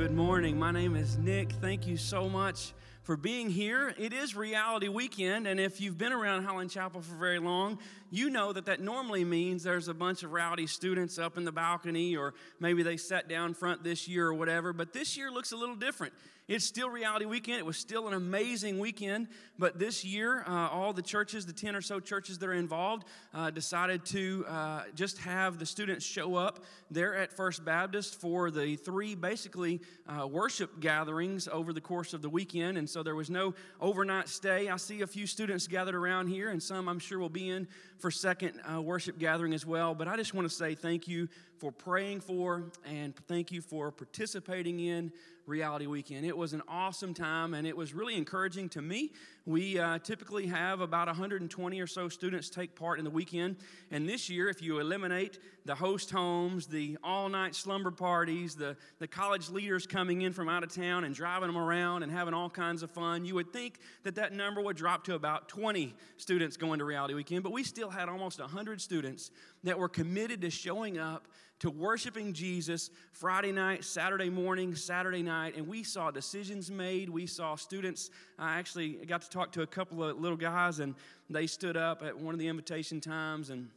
good morning. My name is Nick. Thank you so much for being here. It is Reality Weekend, and if you've been around Highland Chapel for very long, you know that that normally means there's a bunch of rowdy students up in the balcony, or maybe they sat down front this year or whatever. But this year looks a little different. It's still Reality Weekend. It was still an amazing weekend. But this year, uh, all the churches, the 10 or so churches that are involved, uh, decided to uh, just have the students show up there at First Baptist for the three basically uh, worship gatherings over the course of the weekend. And so there was no overnight stay. I see a few students gathered around here, and some I'm sure will be in for second uh, worship gathering as well. But I just want to say thank you for praying for and thank you for participating in Reality Weekend. It was an awesome time and it was really encouraging to me. We uh, typically have about 120 or so students take part in the weekend. And this year, if you eliminate the host homes, the all night slumber parties, the, the college leaders coming in from out of town and driving them around and having all kinds of fun, you would think that that number would drop to about 20 students going to Reality Weekend. But we still had almost 100 students that were committed to showing up to worshiping Jesus Friday night, Saturday morning, Saturday night, and we saw decisions made. We saw students. I actually got to talk to a couple of little guys, and they stood up at one of the invitation times and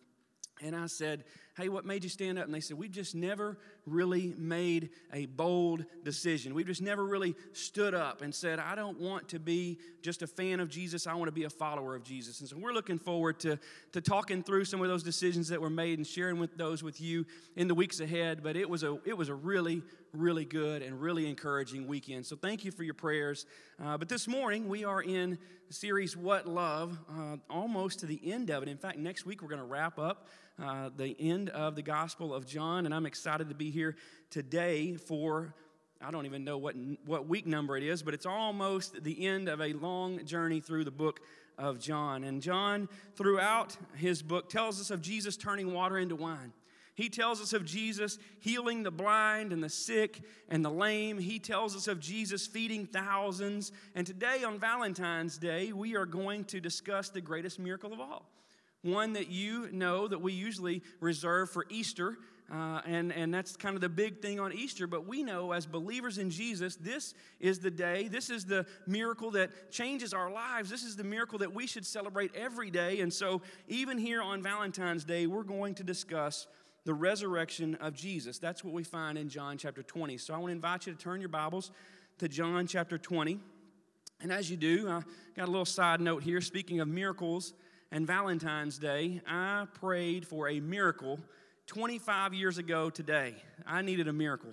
and I said, Hey, what made you stand up? And they said, We've just never really made a bold decision. We've just never really stood up and said, I don't want to be just a fan of Jesus. I want to be a follower of Jesus. And so we're looking forward to, to talking through some of those decisions that were made and sharing with those with you in the weeks ahead. But it was a, it was a really, really good and really encouraging weekend. So thank you for your prayers. Uh, but this morning, we are in the series What Love, uh, almost to the end of it. In fact, next week, we're going to wrap up uh, the end of the Gospel of John, and I'm excited to be here today for. I don't even know what, what week number it is, but it's almost the end of a long journey through the book of John. And John, throughout his book, tells us of Jesus turning water into wine. He tells us of Jesus healing the blind and the sick and the lame. He tells us of Jesus feeding thousands. And today, on Valentine's Day, we are going to discuss the greatest miracle of all one that you know that we usually reserve for Easter. Uh, and, and that's kind of the big thing on Easter. But we know as believers in Jesus, this is the day, this is the miracle that changes our lives. This is the miracle that we should celebrate every day. And so, even here on Valentine's Day, we're going to discuss the resurrection of Jesus. That's what we find in John chapter 20. So, I want to invite you to turn your Bibles to John chapter 20. And as you do, I got a little side note here. Speaking of miracles, and Valentine's Day, I prayed for a miracle 25 years ago today. I needed a miracle.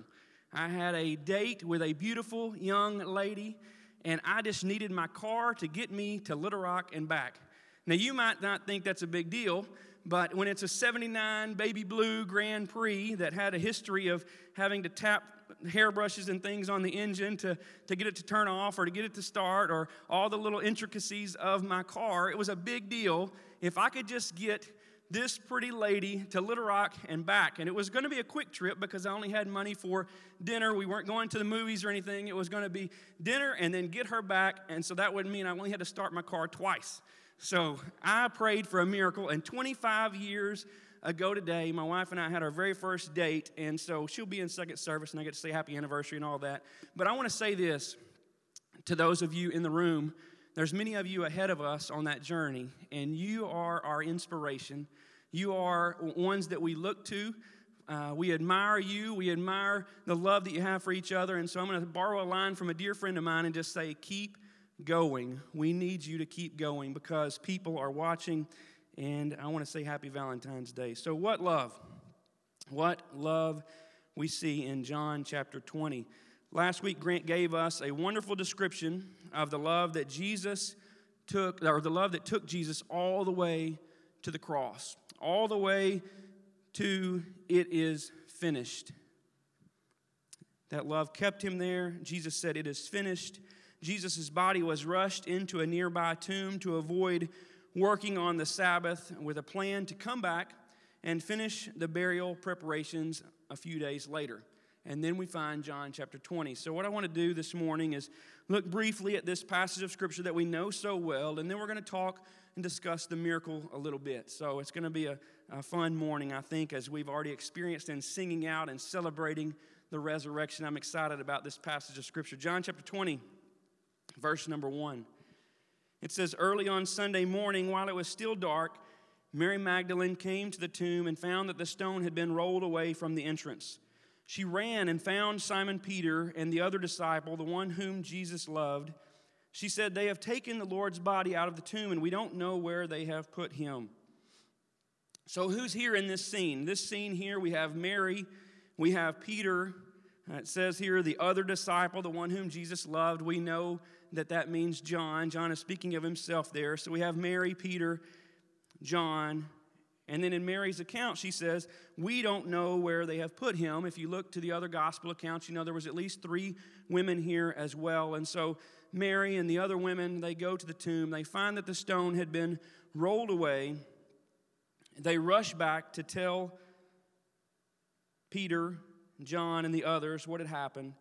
I had a date with a beautiful young lady, and I just needed my car to get me to Little Rock and back. Now, you might not think that's a big deal, but when it's a 79 baby blue Grand Prix that had a history of having to tap hairbrushes and things on the engine to, to get it to turn off or to get it to start or all the little intricacies of my car. It was a big deal if I could just get this pretty lady to Little Rock and back. And it was going to be a quick trip because I only had money for dinner. We weren't going to the movies or anything. It was going to be dinner and then get her back. And so that would mean I only had to start my car twice. So I prayed for a miracle, and 25 years ago today, my wife and I had our very first date, and so she'll be in second service, and I get to say happy anniversary and all that. But I want to say this to those of you in the room. There's many of you ahead of us on that journey, and you are our inspiration. You are ones that we look to. Uh, we admire you. We admire the love that you have for each other. And so I'm going to borrow a line from a dear friend of mine and just say, keep going. We need you to keep going because people are watching and I want to say happy Valentine's Day. So, what love? What love we see in John chapter 20. Last week, Grant gave us a wonderful description of the love that Jesus took, or the love that took Jesus all the way to the cross, all the way to it is finished. That love kept him there. Jesus said, It is finished. Jesus' body was rushed into a nearby tomb to avoid working on the Sabbath with a plan to come back and finish the burial preparations a few days later. And then we find John chapter 20. So, what I want to do this morning is look briefly at this passage of Scripture that we know so well, and then we're going to talk and discuss the miracle a little bit. So, it's going to be a, a fun morning, I think, as we've already experienced in singing out and celebrating the resurrection. I'm excited about this passage of Scripture. John chapter 20, verse number 1. It says, Early on Sunday morning, while it was still dark, Mary Magdalene came to the tomb and found that the stone had been rolled away from the entrance. She ran and found Simon Peter and the other disciple, the one whom Jesus loved. She said, They have taken the Lord's body out of the tomb, and we don't know where they have put him. So, who's here in this scene? This scene here, we have Mary, we have Peter. It says here, the other disciple, the one whom Jesus loved. We know that that means John. John is speaking of himself there. So, we have Mary, Peter, John, and then in Mary's account, she says, We don't know where they have put him. If you look to the other gospel accounts, you know there was at least three women here as well. And so Mary and the other women, they go to the tomb. They find that the stone had been rolled away. They rush back to tell Peter, John, and the others what had happened.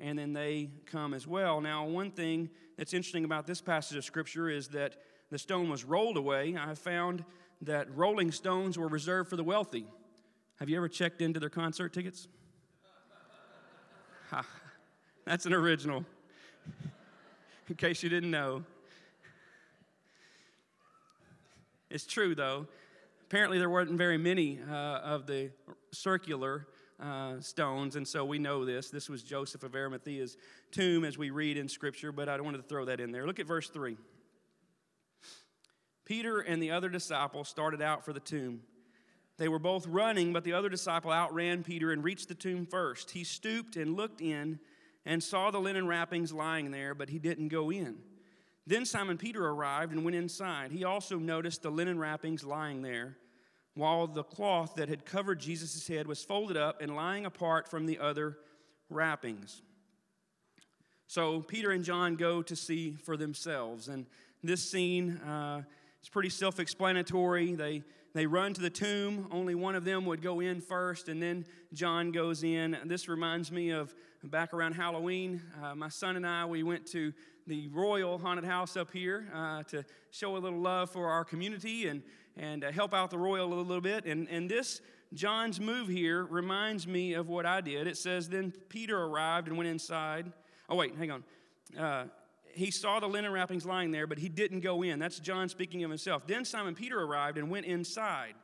And then they come as well. Now, one thing that's interesting about this passage of Scripture is that the stone was rolled away. I found that rolling stones were reserved for the wealthy. Have you ever checked into their concert tickets? That's an original, in case you didn't know. It's true, though. Apparently, there weren't very many uh, of the circular uh, stones, and so we know this. This was Joseph of Arimathea's tomb, as we read in Scripture, but I wanted to throw that in there. Look at verse 3. Peter and the other disciple started out for the tomb. They were both running, but the other disciple outran Peter and reached the tomb first. He stooped and looked in and saw the linen wrappings lying there, but he didn't go in. Then Simon Peter arrived and went inside. He also noticed the linen wrappings lying there, while the cloth that had covered Jesus' head was folded up and lying apart from the other wrappings. So Peter and John go to see for themselves. And this scene uh, it's pretty self explanatory. They, they run to the tomb. Only one of them would go in first, and then John goes in. This reminds me of back around Halloween. Uh, my son and I, we went to the Royal Haunted House up here uh, to show a little love for our community and, and uh, help out the Royal a little bit. And, and this, John's move here, reminds me of what I did. It says, Then Peter arrived and went inside. Oh, wait, hang on. Uh, he saw the linen wrappings lying there, but he didn't go in. That's John speaking of himself. Then Simon Peter arrived and went inside.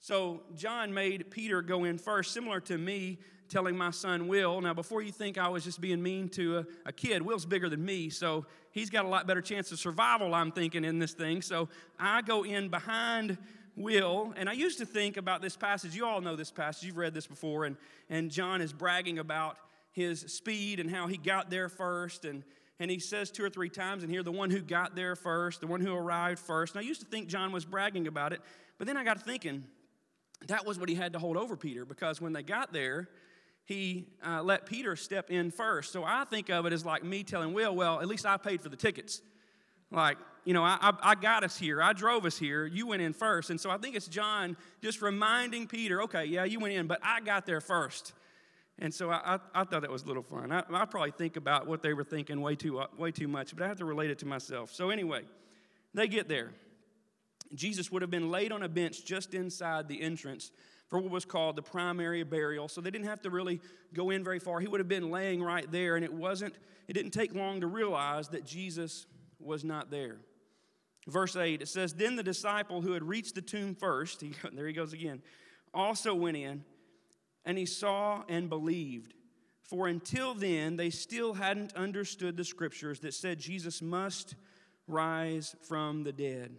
So John made Peter go in first, similar to me telling my son Will. Now, before you think I was just being mean to a, a, kid, Will's bigger than me, so he's got a lot better chance of survival, I'm thinking, in this thing. So I go in behind Will, and I used to think about this passage. You all know this passage, you've read this before, and, and John is bragging about his speed and how he got there first and and he says two or three times in here, the one who got there first, the one who arrived first. And I used to think John was bragging about it, but then I got thinking that was what he had to hold over Peter because when they got there, he uh, let Peter step in first. So I think of it as like me telling Will, well, at least I paid for the tickets. Like, you know, I, I, I, got us here. I drove us here. You went in first. And so I think it's John just reminding Peter, okay, yeah, you went in, but I got there first. And so I, I, I, thought that was a little fun. I, I probably think about what they were thinking way too, uh, way too much, but I have to relate it to myself. So, anyway, they get there. Jesus would have been laid on a bench just inside the entrance for what was called the primary burial. So they didn't have to really go in very far. He would have been laying right there, and it wasn't, it didn't take long to realize that Jesus was not there. Verse 8, it says, Then the disciple who had reached the tomb first, he, there he goes again, also went in and he saw and believed. For until then, they still hadn't understood the scriptures that said Jesus must rise from the dead.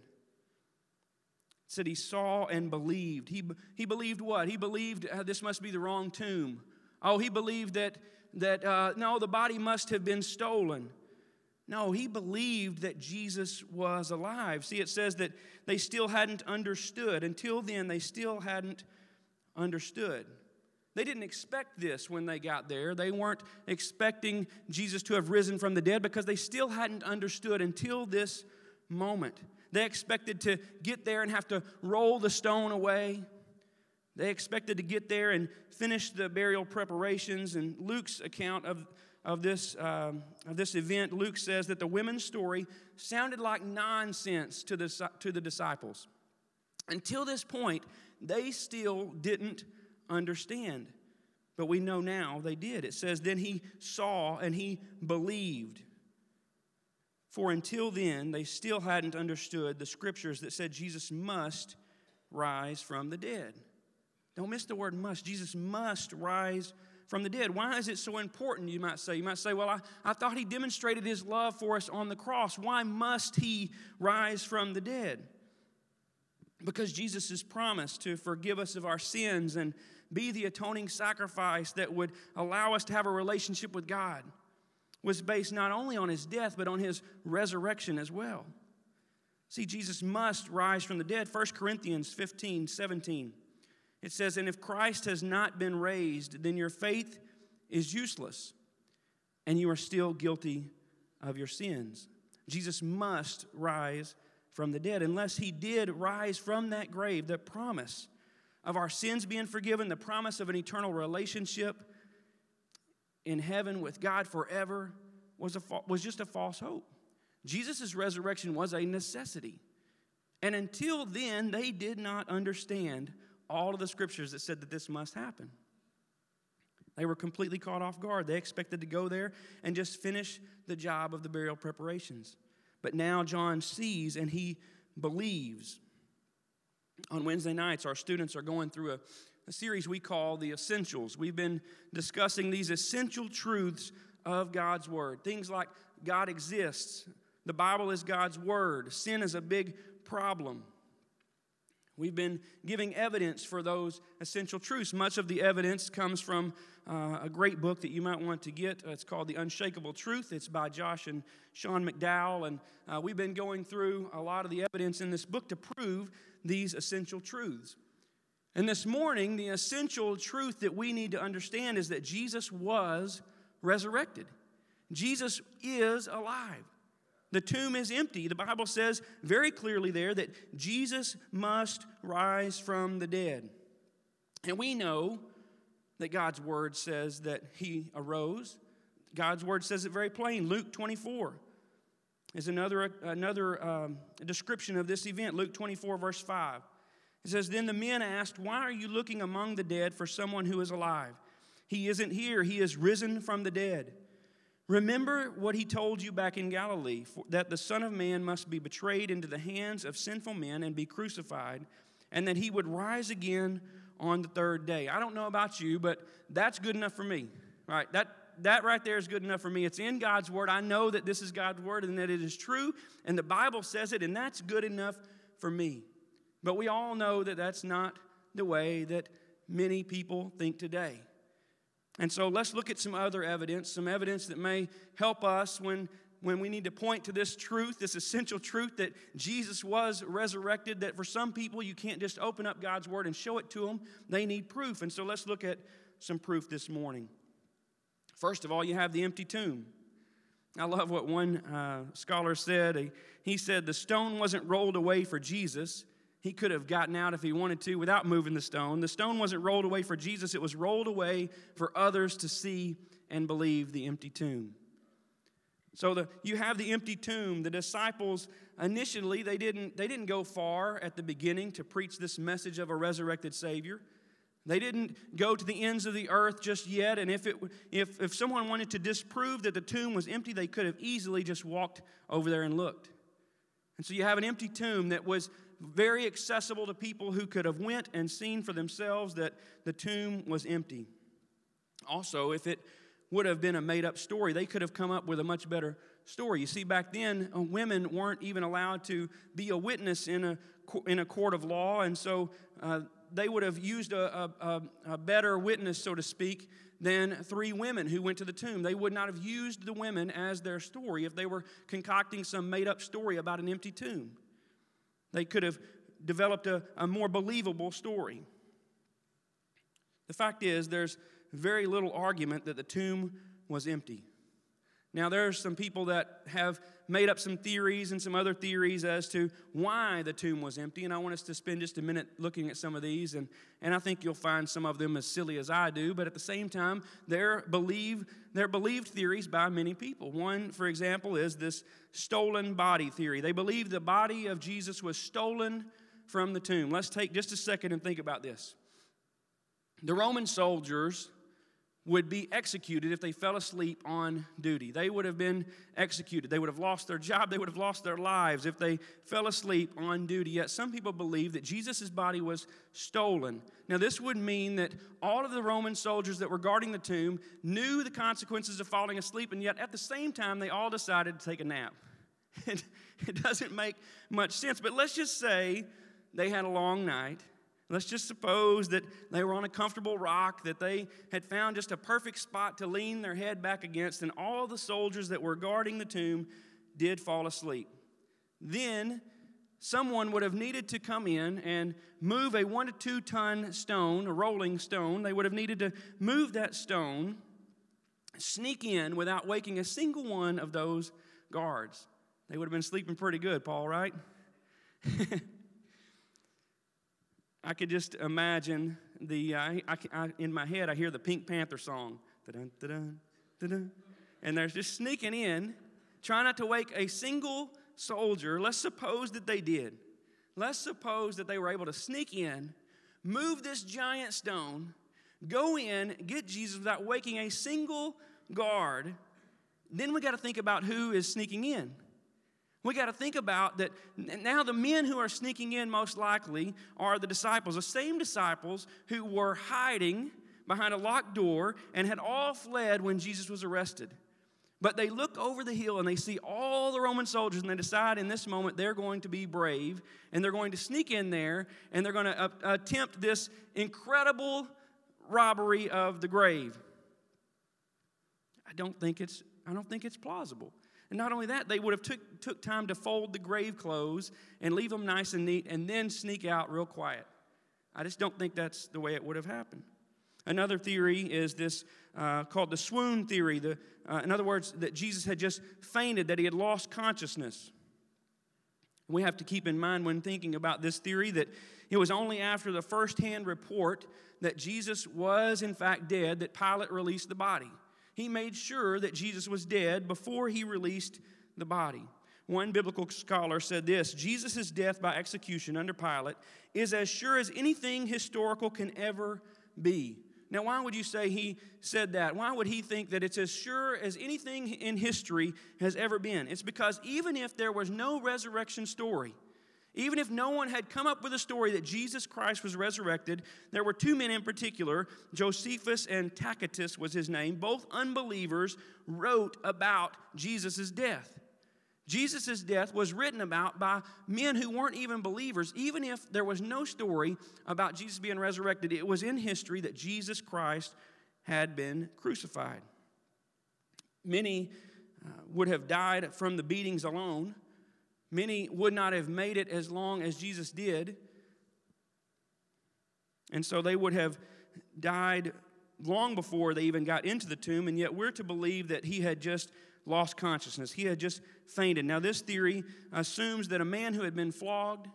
Said he saw and believed. He, he believed what? He believed uh, this must be the wrong tomb. Oh, he believed that, that uh, no, the body must have been stolen. No, he believed that Jesus was alive. See, it says that they still hadn't understood. Until then, they still hadn't understood. They didn't expect this when they got there. They weren't expecting Jesus to have risen from the dead because they still hadn't understood until this moment. They expected to get there and have to roll the stone away. They expected to get there and finish the burial preparations. And Luke's account of, of, this, um, of this event, Luke says that the women's story sounded like nonsense to the, to the disciples. Until this point, they still didn't understand. but we know now they did. It says, Then he saw and he believed. For until then, they still hadn't understood the scriptures that said Jesus must rise from the dead. Don't miss the word must. Jesus must rise from the dead. Why is it so important, you might say? You might say, well, I, I thought he demonstrated his love for us on the cross. Why must he rise from the dead? Because Jesus has promised to forgive us of our sins and be the atoning sacrifice that would allow us to have a relationship with God was based not only on his death, but on his resurrection as well. See, Jesus must rise from the dead. 1 Corinthians 15 17. It says, And if Christ has not been raised, then your faith is useless, and you are still guilty of your sins. Jesus must rise from the dead. Unless he did rise from that grave, the promise of our sins being forgiven, the promise of an eternal relationship in heaven with God forever was, a, was just a false hope. Jesus' resurrection was a necessity. And until then, they did not understand all of the scriptures that said that this must happen. They were completely caught off guard. They expected to go there and just finish the job of the burial preparations. But now John sees and he believes. On Wednesday nights, our students are going through a, a series we call The Essentials. We've been discussing these essential truths of God's Word. Things like God exists, the Bible is God's Word, sin is a big problem. We've been giving evidence for those essential truths. Much of the evidence comes from uh, a great book that you might want to get. it's called The Unshakable Truth. It's by Josh and Sean McDowell. And uh, we've been going through a lot of the evidence in this book to prove these essential truths. And this morning, the essential truth that we need to understand is that Jesus was resurrected. Jesus is alive. The tomb is empty. The Bible says very clearly there that Jesus must rise from the dead. And we know that God's word says that he arose. God's word says it very plain. Luke 24 is another, another um, description of this event. Luke 24, verse 5. It says, Then the men asked, Why are you looking among the dead for someone who is alive? He isn't here, he is risen from the dead. Remember what he told you back in Galilee that the Son of Man must be betrayed into the hands of sinful men and be crucified, and that he would rise again on the third day. I don't know about you, but that's good enough for me. Right? That that right there is good enough for me. It's in God's word. I know that this is God's word and that it is true, and the Bible says it, and that's good enough for me. But we all know that that's not the way that many people think today. And so let's look at some other evidence, some evidence that may help us when, when we need to point to this truth, this essential truth that Jesus was resurrected, that for some people you can't just open up God's word and show it to them. They need proof. And so let's look at some proof this morning. First of all, you have the empty tomb. I love what one uh, scholar said. He, he said, The stone wasn't rolled away for Jesus, he could have gotten out if he wanted to without moving the stone. The stone wasn't rolled away for Jesus, it was rolled away for others to see and believe the empty tomb. So the, you have the empty tomb. The disciples initially they didn't they didn't go far at the beginning to preach this message of a resurrected Savior. They didn't go to the ends of the earth just yet. And if, it, if, if someone wanted to disprove that the tomb was empty, they could have easily just walked over there and looked. And so you have an empty tomb that was very accessible to people who could have went and seen for themselves that the tomb was empty. Also, if it would have been a made up story, they could have come up with a much better story. You see, back then, uh, women weren't even allowed to be a witness in a, in a court of law, and so uh, they would have used a, a, a better witness, so to speak, than three women who went to the tomb. They would not have used the women as their story if they were concocting some made up story about an empty tomb. They could have developed a, a more believable story. The fact is, there's very little argument that the tomb was empty. Now, there are some people that have made up some theories and some other theories as to why the tomb was empty, and I want us to spend just a minute looking at some of these, and, and I think you'll find some of them as silly as I do, but at the same time, they're, believe, they're believed theories by many people. One, for example, is this stolen body theory. They believe the body of Jesus was stolen from the tomb. Let's take just a second and think about this. The Roman soldiers would be executed if they fell asleep on duty. They would have been executed. They would have lost their job. They would have lost their lives if they fell asleep on duty. Yet some people believe that Jesus' body was stolen. Now, this would mean that all of the Roman soldiers that were guarding the tomb knew the consequences of falling asleep, and yet at the same time, they all decided to take a nap. It, it doesn't make much sense. But let's just say they had a long night Let's just suppose that they were on a comfortable rock, that they had found just a perfect spot to lean their head back against, and all the soldiers that were guarding the tomb did fall asleep. Then someone would have needed to come in and move a one to two ton stone, a rolling stone. They would have needed to move that stone, sneak in without waking a single one of those guards. They would have been sleeping pretty good, Paul, right? I could just imagine the, uh, I, I, in my head, I hear the Pink Panther song. Da-dun, da-dun, da-dun. And they're just sneaking in, trying not to wake a single soldier. Let's suppose that they did. Let's suppose that they were able to sneak in, move this giant stone, go in, get Jesus without waking a single guard. Then we got to think about who is sneaking in. We got to think about that now the men who are sneaking in most likely are the disciples, the same disciples who were hiding behind a locked door and had all fled when Jesus was arrested. But they look over the hill and they see all the Roman soldiers and they decide in this moment they're going to be brave and they're going to sneak in there and they're going to attempt this incredible robbery of the grave. I don't think it's I don't think it's plausible. And not only that, they would have took, took time to fold the grave clothes and leave them nice and neat and then sneak out real quiet. I just don't think that's the way it would have happened. Another theory is this uh, called the swoon theory. The, uh, in other words, that Jesus had just fainted, that he had lost consciousness. We have to keep in mind when thinking about this theory that it was only after the first-hand report that Jesus was in fact dead that Pilate released the body he made sure that Jesus was dead before he released the body. One biblical scholar said this Jesus' death by execution under Pilate is as sure as anything historical can ever be. Now, why would you say he said that? Why would he think that it's as sure as anything in history has ever been? It's because even if there was no resurrection story, even if no one had come up with a story that Jesus Christ was resurrected, there were two men in particular, Josephus and Tacitus was his name, both unbelievers, wrote about Jesus' death. Jesus' death was written about by men who weren't even believers. Even if there was no story about Jesus being resurrected, it was in history that Jesus Christ had been crucified. Many uh, would have died from the beatings alone. Many would not have made it as long as Jesus did. And so they would have died long before they even got into the tomb, and yet we're to believe that he had just lost consciousness. He had just fainted. Now, this theory assumes that a man who had been flogged,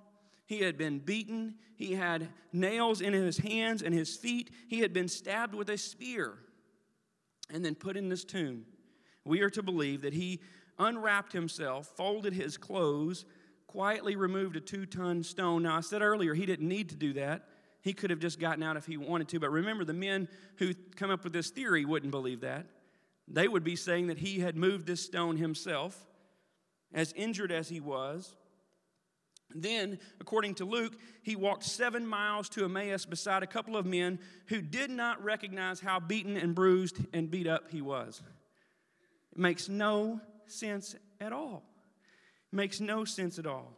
he had been beaten, he had nails in his hands and his feet, he had been stabbed with a spear, and then put in this tomb. We are to believe that he unwrapped himself, folded his clothes, quietly removed a two ton stone. Now, I said earlier he didn't need to do that. He could have just gotten out if he wanted to. But remember, the men who come up with this theory wouldn't believe that. They would be saying that he had moved this stone himself, as injured as he was. Then, according to Luke, he walked seven miles to Emmaus beside a couple of men who did not recognize how beaten and bruised and beat up he was. It makes no sense at all. Makes no sense at all.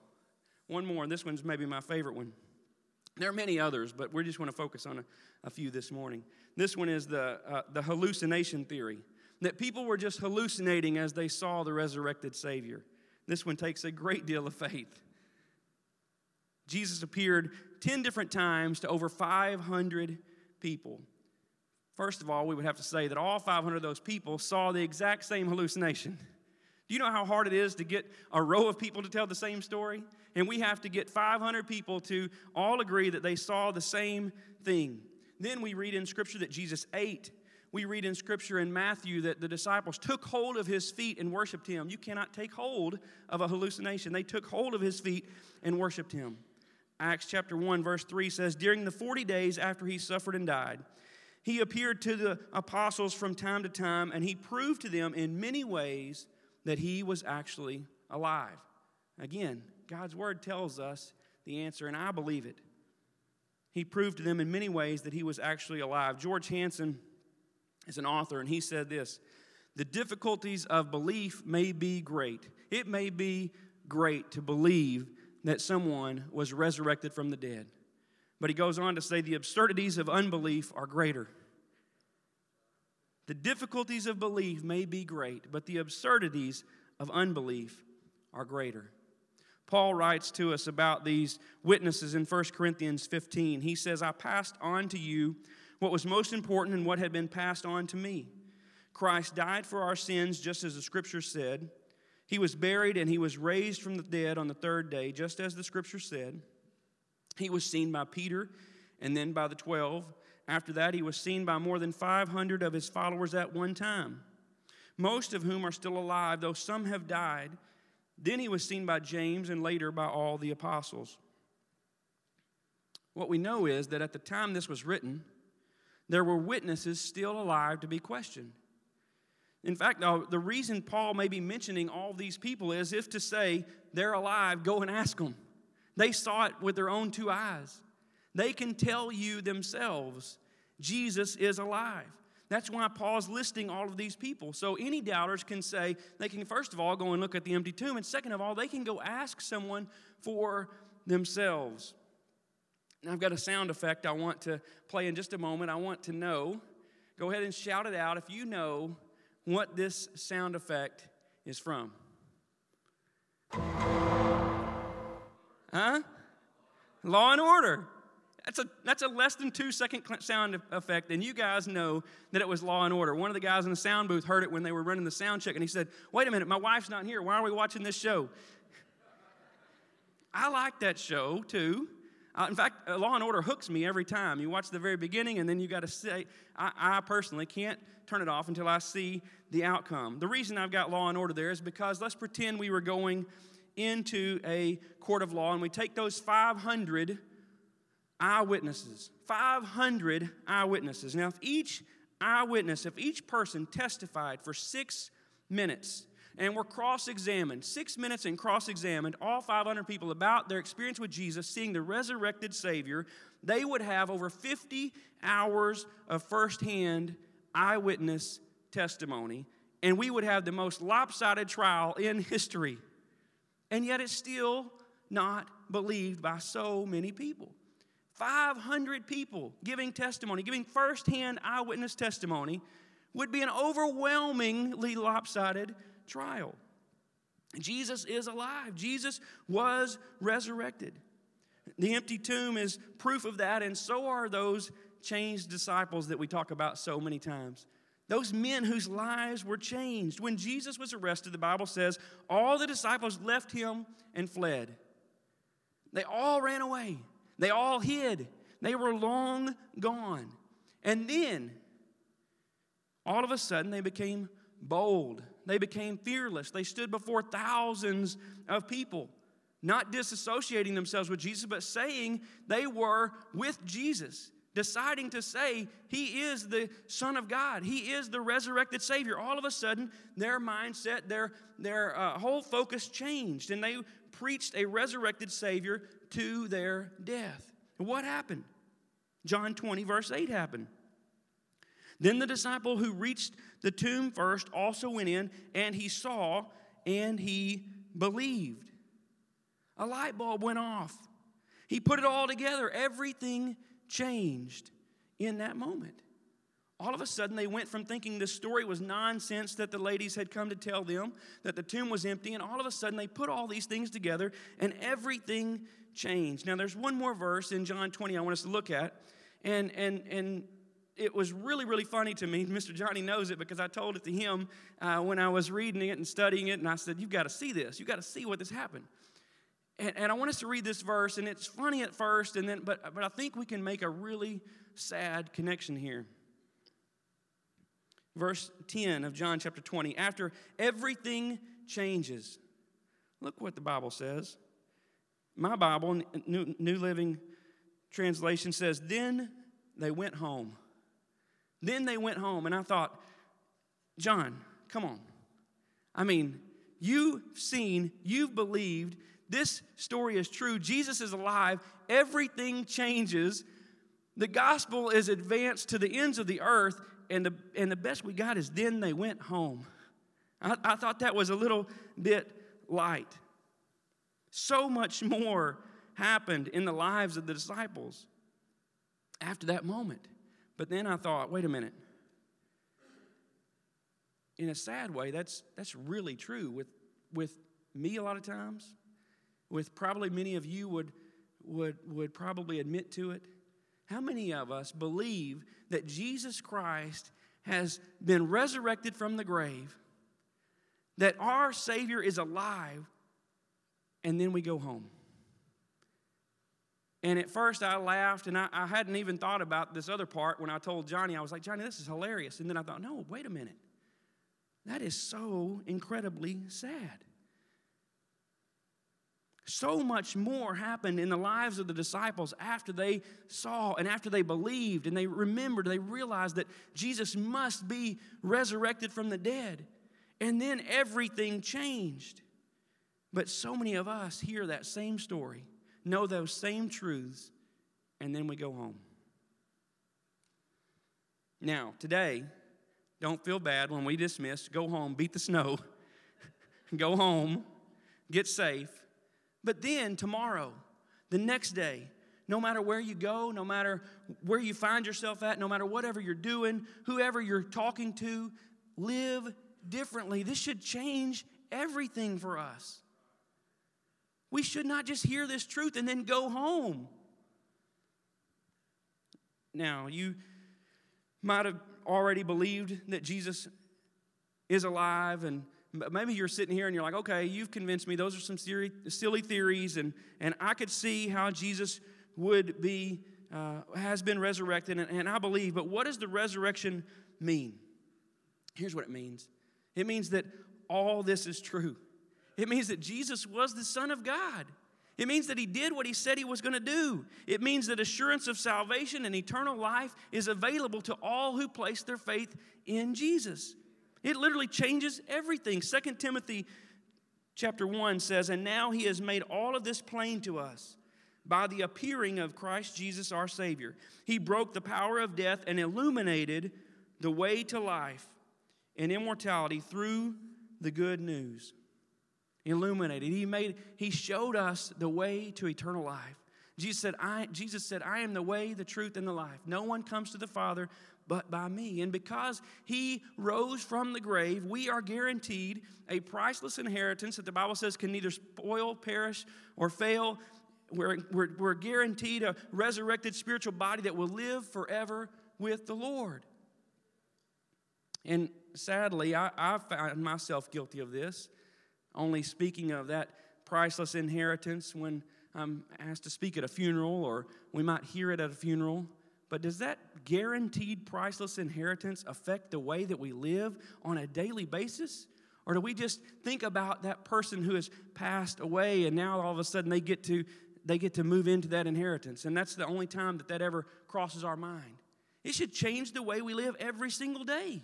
One more, and this one's maybe my favorite one. There are many others, but we just want to focus on a, a few this morning. This one is the, uh, the hallucination theory that people were just hallucinating as they saw the resurrected Savior. This one takes a great deal of faith. Jesus appeared 10 different times to over 500 people. First of all, we would have to say that all 500 of those people saw the exact same hallucination. Do you know how hard it is to get a row of people to tell the same story? And we have to get 500 people to all agree that they saw the same thing. Then we read in Scripture that Jesus ate. We read in Scripture in Matthew that the disciples took hold of his feet and worshiped him. You cannot take hold of a hallucination. They took hold of his feet and worshiped him. Acts chapter 1, verse 3 says, During the 40 days after he suffered and died, He appeared to the apostles from time to time, and he proved to them in many ways that he was actually alive. Again, God's word tells us the answer, and I believe it. He proved to them in many ways that he was actually alive. George Hansen is an author, and he said this The difficulties of belief may be great. It may be great to believe that someone was resurrected from the dead. But he goes on to say the absurdities of unbelief are greater. The difficulties of belief may be great, but the absurdities of unbelief are greater. Paul writes to us about these witnesses in 1 Corinthians 15. He says, I passed on to you what was most important and what had been passed on to me. Christ died for our sins, just as the scripture said. He was buried and he was raised from the dead on the third day, just as the scripture said. He was seen by Peter and then by the twelve. After that, he was seen by more than 500 of his followers at one time, most of whom are still alive, though some have died. Then he was seen by James and later by all the apostles. What we know is that at the time this was written, there were witnesses still alive to be questioned. In fact, the reason Paul may be mentioning all these people is if to say they're alive, go and ask them. They saw it with their own two eyes. They can tell you themselves Jesus is alive. That's why Paul's listing all of these people. So any doubters can say, they can first of all go and look at the empty tomb, and second of all, they can go ask someone for themselves. Now, I've got a sound effect I want to play in just a moment. I want to know, go ahead and shout it out if you know what this sound effect is from. Huh? Law and order. That's a, that's a less than two second sound effect, and you guys know that it was law and order. One of the guys in the sound booth heard it when they were running the sound check, and he said, Wait a minute, my wife's not here. Why are we watching this show? I like that show too. Uh, in fact, uh, Law and Order hooks me every time. You watch the very beginning, and then you got to say, I, I personally can't turn it off until I see the outcome. The reason I've got Law and Order there is because let's pretend we were going into a court of law and we take those 500 eyewitnesses, 500 eyewitnesses. Now, if each eyewitness, if each person testified for six minutes and were cross examined, six minutes and cross examined, all 500 people about their experience with Jesus, seeing the resurrected Savior, they would have over 50 hours of firsthand eyewitness testimony, and we would have the most lopsided trial in history. And yet, it's still not believed by so many people. 500 people giving testimony, giving firsthand eyewitness testimony, would be an overwhelmingly lopsided trial. Jesus is alive, Jesus was resurrected. The empty tomb is proof of that, and so are those changed disciples that we talk about so many times. Those men whose lives were changed. When Jesus was arrested, the Bible says all the disciples left him and fled. They all ran away. They all hid. They were long gone. And then, all of a sudden, they became bold. They became fearless. They stood before thousands of people, not disassociating themselves with Jesus, but saying they were with Jesus, deciding to say, He is the Son of God, He is the resurrected Savior. All of a sudden, their mindset, their, their uh, whole focus changed, and they preached a resurrected Savior to their death. And what happened? John 20, verse 8 happened. Then the disciple who reached the tomb first also went in, and he saw and he believed. A light bulb went off. He put it all together. Everything changed in that moment. All of a sudden, they went from thinking this story was nonsense that the ladies had come to tell them, that the tomb was empty, and all of a sudden they put all these things together and everything changed. Now, there's one more verse in John 20 I want us to look at, and, and, and it was really, really funny to me. Mr. Johnny knows it because I told it to him uh, when I was reading it and studying it, and I said, You've got to see this. You've got to see what this happened. And, and I want us to read this verse, and it's funny at first, and then, but, but I think we can make a really sad connection here verse 10 of John chapter 20. After everything changes, look what the Bible says. My Bible, New, Living Translation says, Then they went home. Then they went home, and I thought, John, come on. I mean, you've seen, you've believed, this story is true. Jesus is alive. Everything changes. The gospel is advanced to the ends of the earth, and the, and the best we got is then they went home. I, I thought that was a little bit light. So much more happened in the lives of the disciples after that moment. But then I thought, wait a minute. In a sad way, that's, that's really true with, with me a lot of times, with probably many of you would, would, would probably admit to it. How many of us believe that Jesus Christ has been resurrected from the grave, that our Savior is alive, and then we go home? And at first I laughed and I, I, hadn't even thought about this other part when I told Johnny, I was like, Johnny, this is hilarious. And then I thought, no, wait a minute. That is so incredibly sad. So much more happened in the lives of the disciples after they saw and after they believed and they remembered, they realized that Jesus must be resurrected from the dead. And then everything changed. But so many of us hear that same story know those same truths, and then we go home. Now, today, don't feel bad when we dismiss. Go home, beat the snow, go home, get safe. But then tomorrow, the next day, no matter where you go, no matter where you find yourself at, no matter whatever you're doing, whoever you're talking to, live differently. This should change everything for us. We should not just hear this truth and then go home. Now, you might have already believed that Jesus is alive, and maybe you're sitting here and you're like, okay, you've convinced me. Those are some silly theories, and, and I could see how Jesus would be, uh, has been resurrected, and, and I believe. But what does the resurrection mean? Here's what it means it means that all this is true. It means that Jesus was the Son of God. It means that he did what he said he was going to do. It means that assurance of salvation and eternal life is available to all who place their faith in Jesus. It literally changes everything. 2 Timothy chapter 1 says, And now he has made all of this plain to us by the appearing of Christ Jesus our Savior. He broke the power of death and illuminated the way to life and immortality through the good news illuminated. He made he showed us the way to eternal life. Jesus said, I, Jesus said, I am the way, the truth, and the life. No one comes to the Father but by me. And because he rose from the grave, we are guaranteed a priceless inheritance that the Bible says can neither spoil, perish, or fail. We're, we're, we're guaranteed a resurrected spiritual body that will live forever with the Lord. And sadly, I, I find myself guilty of this only speaking of that priceless inheritance when I'm asked to speak at a funeral or we might hear it at a funeral. But does that guaranteed priceless inheritance affect the way that we live on a daily basis? Or do we just think about that person who has passed away and now all of a sudden they get to they get to move into that inheritance and that's the only time that that ever crosses our mind. It should change the way we live every single day.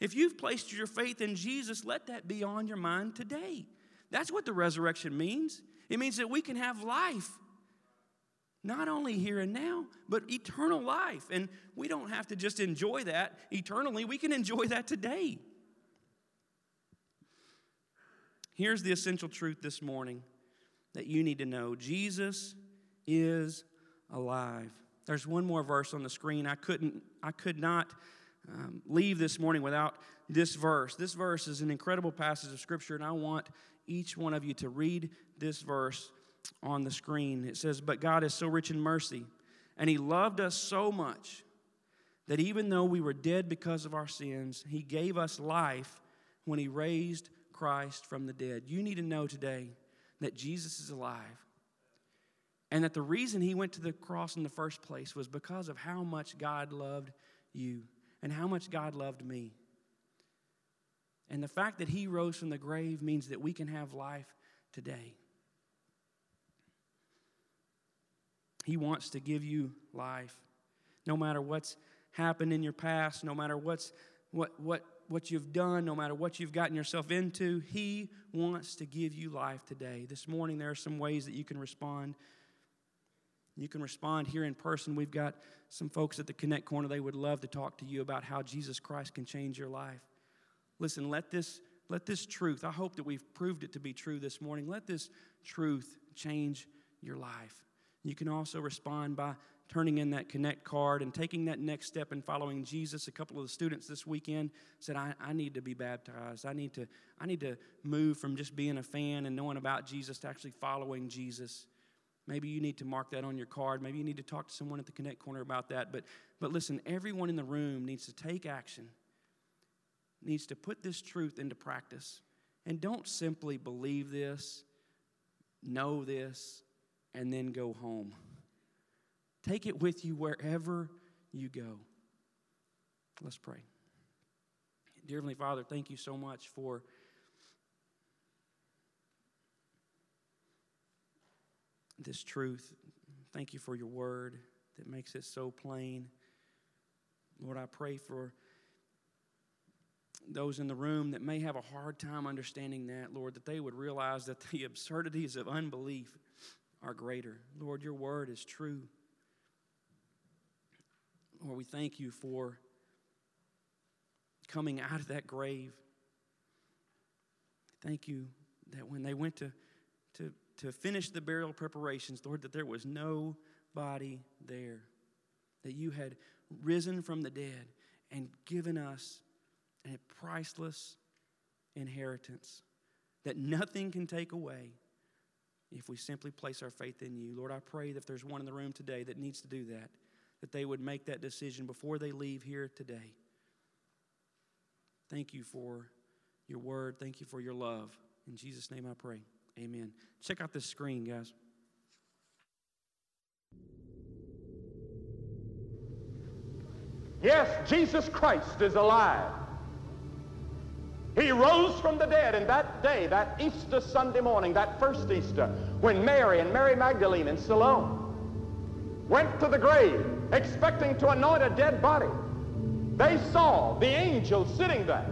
If you've placed your faith in Jesus, let that be on your mind today. That's what the resurrection means. It means that we can have life, not only here and now, but eternal life. And we don't have to just enjoy that eternally, we can enjoy that today. Here's the essential truth this morning that you need to know Jesus is alive. There's one more verse on the screen. I couldn't, I could not um, leave this morning without this verse. This verse is an incredible passage of Scripture, and I want each one of you to read this verse on the screen. It says, But God is so rich in mercy, and He loved us so much that even though we were dead because of our sins, He gave us life when He raised Christ from the dead. You need to know today that Jesus is alive. And that the reason he went to the cross in the first place was because of how much God loved you and how much God loved me. And the fact that he rose from the grave means that we can have life today. He wants to give you life no matter what's happened in your past, no matter what's, what, what, what you've done, no matter what you've gotten yourself into, He wants to give you life today. This morning, there are some ways that you can respond. You can respond here in person. We've got some folks at the Connect Corner. They would love to talk to you about how Jesus Christ can change your life. Listen, let this, let this truth, I hope that we've proved it to be true this morning. Let this truth change your life. You can also respond by turning in that connect card and taking that next step in following jesus. A couple of the students this weekend said I, I, need to be baptized. I need to i need to move from just being a fan and knowing about jesus to actually following jesus. Maybe you need to mark that on your card. Maybe you need to talk to someone at the connect corner about that. But but listen everyone in the room needs to take action needs to put this truth into practice. And don't simply believe this know this and then go home Take it with you wherever you go. Let's pray. Dear Heavenly Father, thank you so much for this truth. Thank you for your word that makes it so plain. Lord, I pray for those in the room that may have a hard time understanding that, Lord, that they would realize that the absurdities of unbelief are greater. Lord, your word is true. Lord, we thank you for coming out of that grave. Thank you that when they went to, to, to finish the burial preparations, Lord, that there was nobody there. That you had risen from the dead and given us a priceless inheritance that nothing can take away if we simply place our faith in you. Lord, I pray that if there's one in the room today that needs to do that, that they would make that decision before they leave here today. Thank you for your word. Thank you for your love. In Jesus' name I pray. Amen. Check out this screen, guys. Yes, Jesus Christ is alive. He rose from the dead, and that day, that Easter Sunday morning, that first Easter, when Mary and Mary Magdalene and Salome went to the grave expecting to anoint a dead body. They saw the angel sitting there.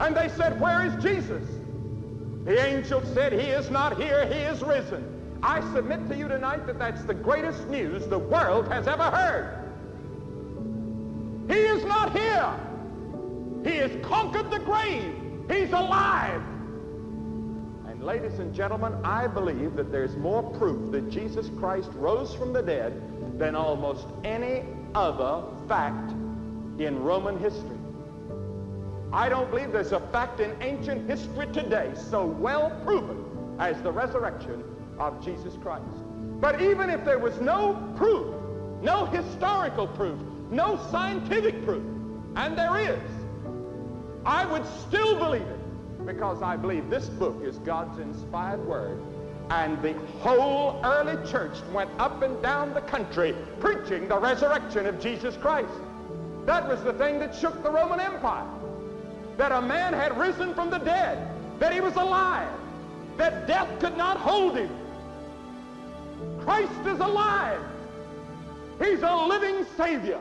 And they said, Where is Jesus? The angel said, He is not here, He is risen. I submit to you tonight that that's the greatest news the world has ever heard. He is not here. He has conquered the grave. He's alive. And ladies and gentlemen, I believe that there's more proof that Jesus Christ rose from the dead than almost any other fact in Roman history. I don't believe there's a fact in ancient history today so well proven as the resurrection of Jesus Christ. But even if there was no proof, no historical proof, no scientific proof, and there is, I would still believe it because I believe this book is God's inspired word. And the whole early church went up and down the country preaching the resurrection of Jesus Christ. That was the thing that shook the Roman Empire. That a man had risen from the dead, that he was alive, that death could not hold him. Christ is alive. He's a living Savior.